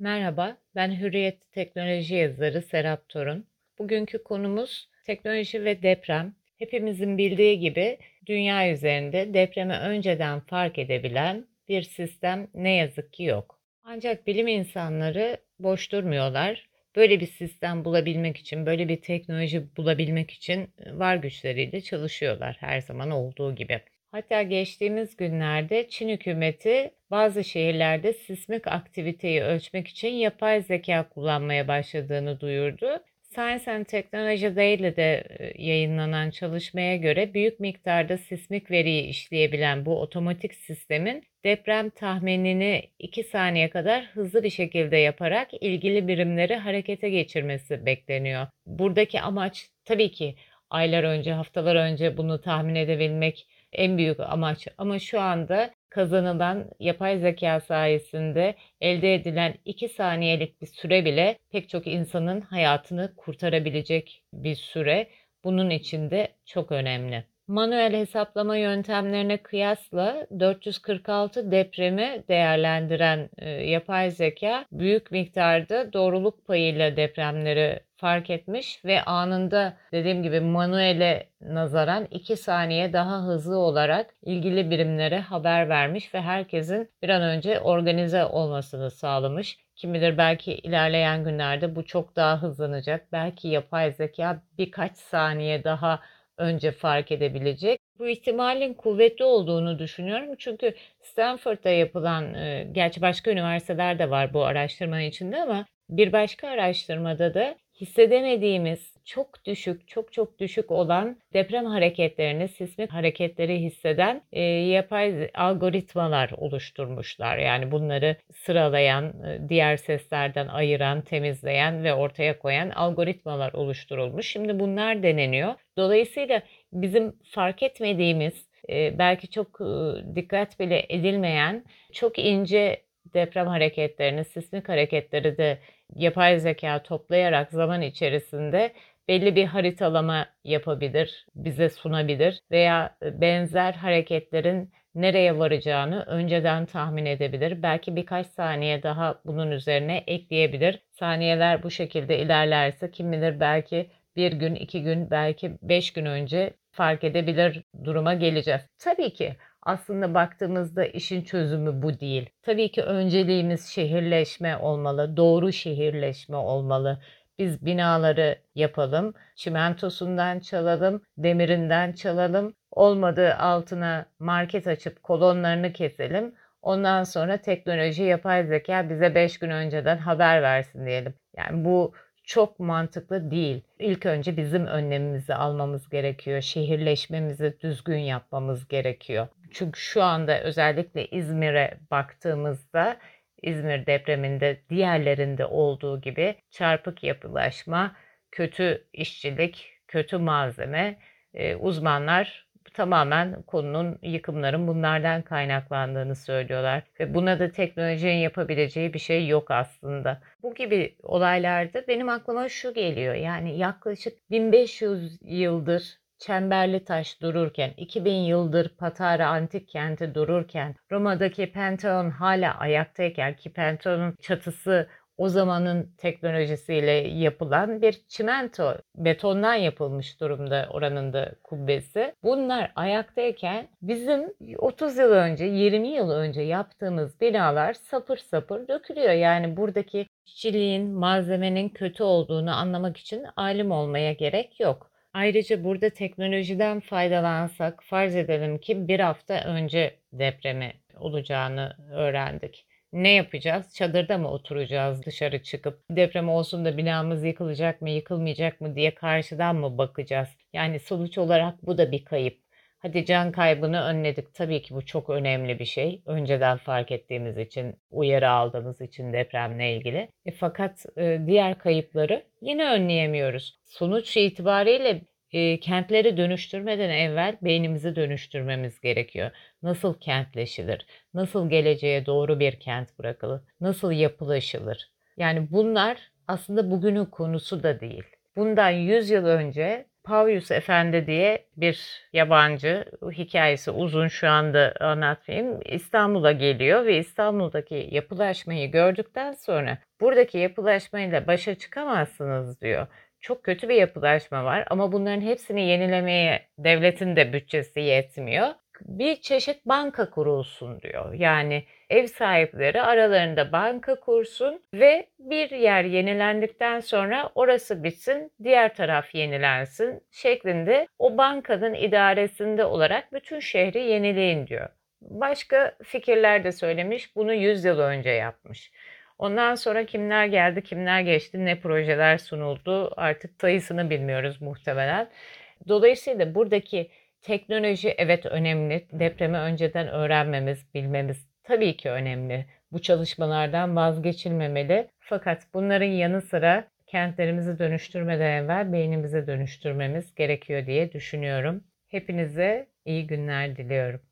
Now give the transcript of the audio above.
Merhaba, ben Hürriyet Teknoloji yazarı Serap Torun. Bugünkü konumuz teknoloji ve deprem. Hepimizin bildiği gibi dünya üzerinde depremi önceden fark edebilen bir sistem ne yazık ki yok. Ancak bilim insanları boş durmuyorlar. Böyle bir sistem bulabilmek için, böyle bir teknoloji bulabilmek için var güçleriyle çalışıyorlar her zaman olduğu gibi. Hatta geçtiğimiz günlerde Çin hükümeti bazı şehirlerde sismik aktiviteyi ölçmek için yapay zeka kullanmaya başladığını duyurdu. Science and Technology Daily'de e, yayınlanan çalışmaya göre büyük miktarda sismik veriyi işleyebilen bu otomatik sistemin deprem tahminini 2 saniye kadar hızlı bir şekilde yaparak ilgili birimleri harekete geçirmesi bekleniyor. Buradaki amaç tabii ki aylar önce, haftalar önce bunu tahmin edebilmek en büyük amaç. Ama şu anda kazanılan yapay zeka sayesinde elde edilen 2 saniyelik bir süre bile pek çok insanın hayatını kurtarabilecek bir süre. Bunun için de çok önemli. Manuel hesaplama yöntemlerine kıyasla 446 depremi değerlendiren e, yapay zeka büyük miktarda doğruluk payıyla depremleri fark etmiş ve anında dediğim gibi manuele nazaran 2 saniye daha hızlı olarak ilgili birimlere haber vermiş ve herkesin bir an önce organize olmasını sağlamış. Kim bilir belki ilerleyen günlerde bu çok daha hızlanacak. Belki yapay zeka birkaç saniye daha önce fark edebilecek. Bu ihtimalin kuvvetli olduğunu düşünüyorum. Çünkü Stanford'da yapılan, e, gerçi başka üniversiteler de var bu araştırmanın içinde ama bir başka araştırmada da hissedemediğimiz çok düşük, çok çok düşük olan deprem hareketlerini, sismik hareketleri hisseden e, yapay algoritmalar oluşturmuşlar. Yani bunları sıralayan, e, diğer seslerden ayıran, temizleyen ve ortaya koyan algoritmalar oluşturulmuş. Şimdi bunlar deneniyor. Dolayısıyla bizim fark etmediğimiz, e, belki çok e, dikkat bile edilmeyen, çok ince deprem hareketlerini, sismik hareketleri de yapay zeka toplayarak zaman içerisinde belli bir haritalama yapabilir, bize sunabilir veya benzer hareketlerin nereye varacağını önceden tahmin edebilir. Belki birkaç saniye daha bunun üzerine ekleyebilir. Saniyeler bu şekilde ilerlerse kim bilir belki bir gün, iki gün, belki beş gün önce fark edebilir duruma geleceğiz. Tabii ki aslında baktığımızda işin çözümü bu değil. Tabii ki önceliğimiz şehirleşme olmalı, doğru şehirleşme olmalı. Biz binaları yapalım, çimentosundan çalalım, demirinden çalalım. Olmadı altına market açıp kolonlarını keselim. Ondan sonra teknoloji, yapay zeka bize 5 gün önceden haber versin diyelim. Yani bu çok mantıklı değil. İlk önce bizim önlemimizi almamız gerekiyor. Şehirleşmemizi düzgün yapmamız gerekiyor. Çünkü şu anda özellikle İzmir'e baktığımızda İzmir depreminde diğerlerinde olduğu gibi çarpık yapılaşma, kötü işçilik, kötü malzeme, e, uzmanlar tamamen konunun yıkımların bunlardan kaynaklandığını söylüyorlar. Ve buna da teknolojinin yapabileceği bir şey yok aslında. Bu gibi olaylarda benim aklıma şu geliyor. Yani yaklaşık 1500 yıldır Çemberli Taş dururken, 2000 yıldır Patara antik kenti dururken, Roma'daki Pantheon hala ayaktayken ki Pantheon'un çatısı o zamanın teknolojisiyle yapılan bir çimento, betondan yapılmış durumda oranın da kubbesi. Bunlar ayaktayken bizim 30 yıl önce, 20 yıl önce yaptığımız binalar sapır sapır dökülüyor. Yani buradaki işçiliğin, malzemenin kötü olduğunu anlamak için alim olmaya gerek yok. Ayrıca burada teknolojiden faydalansak farz edelim ki bir hafta önce depremi olacağını öğrendik. Ne yapacağız? Çadırda mı oturacağız dışarı çıkıp? Deprem olsun da binamız yıkılacak mı, yıkılmayacak mı diye karşıdan mı bakacağız? Yani sonuç olarak bu da bir kayıp. Hadi can kaybını önledik. Tabii ki bu çok önemli bir şey. Önceden fark ettiğimiz için, uyarı aldığımız için depremle ilgili. E, fakat e, diğer kayıpları yine önleyemiyoruz. Sonuç itibariyle e, kentleri dönüştürmeden evvel beynimizi dönüştürmemiz gerekiyor. Nasıl kentleşilir? Nasıl geleceğe doğru bir kent bırakılır? Nasıl yapılaşılır? Yani bunlar aslında bugünün konusu da değil. Bundan 100 yıl önce Pavyus Efendi diye bir yabancı, hikayesi uzun şu anda anlatmayayım, İstanbul'a geliyor ve İstanbul'daki yapılaşmayı gördükten sonra buradaki yapılaşmayla başa çıkamazsınız diyor. Çok kötü bir yapılaşma var ama bunların hepsini yenilemeye devletin de bütçesi yetmiyor. Bir çeşit banka kurulsun diyor. Yani ev sahipleri aralarında banka kursun ve bir yer yenilendikten sonra orası bitsin, diğer taraf yenilensin şeklinde o bankanın idaresinde olarak bütün şehri yenileyin diyor. Başka fikirler de söylemiş. Bunu 100 yıl önce yapmış. Ondan sonra kimler geldi, kimler geçti, ne projeler sunuldu artık sayısını bilmiyoruz muhtemelen. Dolayısıyla buradaki teknoloji evet önemli. Depremi önceden öğrenmemiz, bilmemiz tabii ki önemli. Bu çalışmalardan vazgeçilmemeli. Fakat bunların yanı sıra kentlerimizi dönüştürmeden evvel beynimizi dönüştürmemiz gerekiyor diye düşünüyorum. Hepinize iyi günler diliyorum.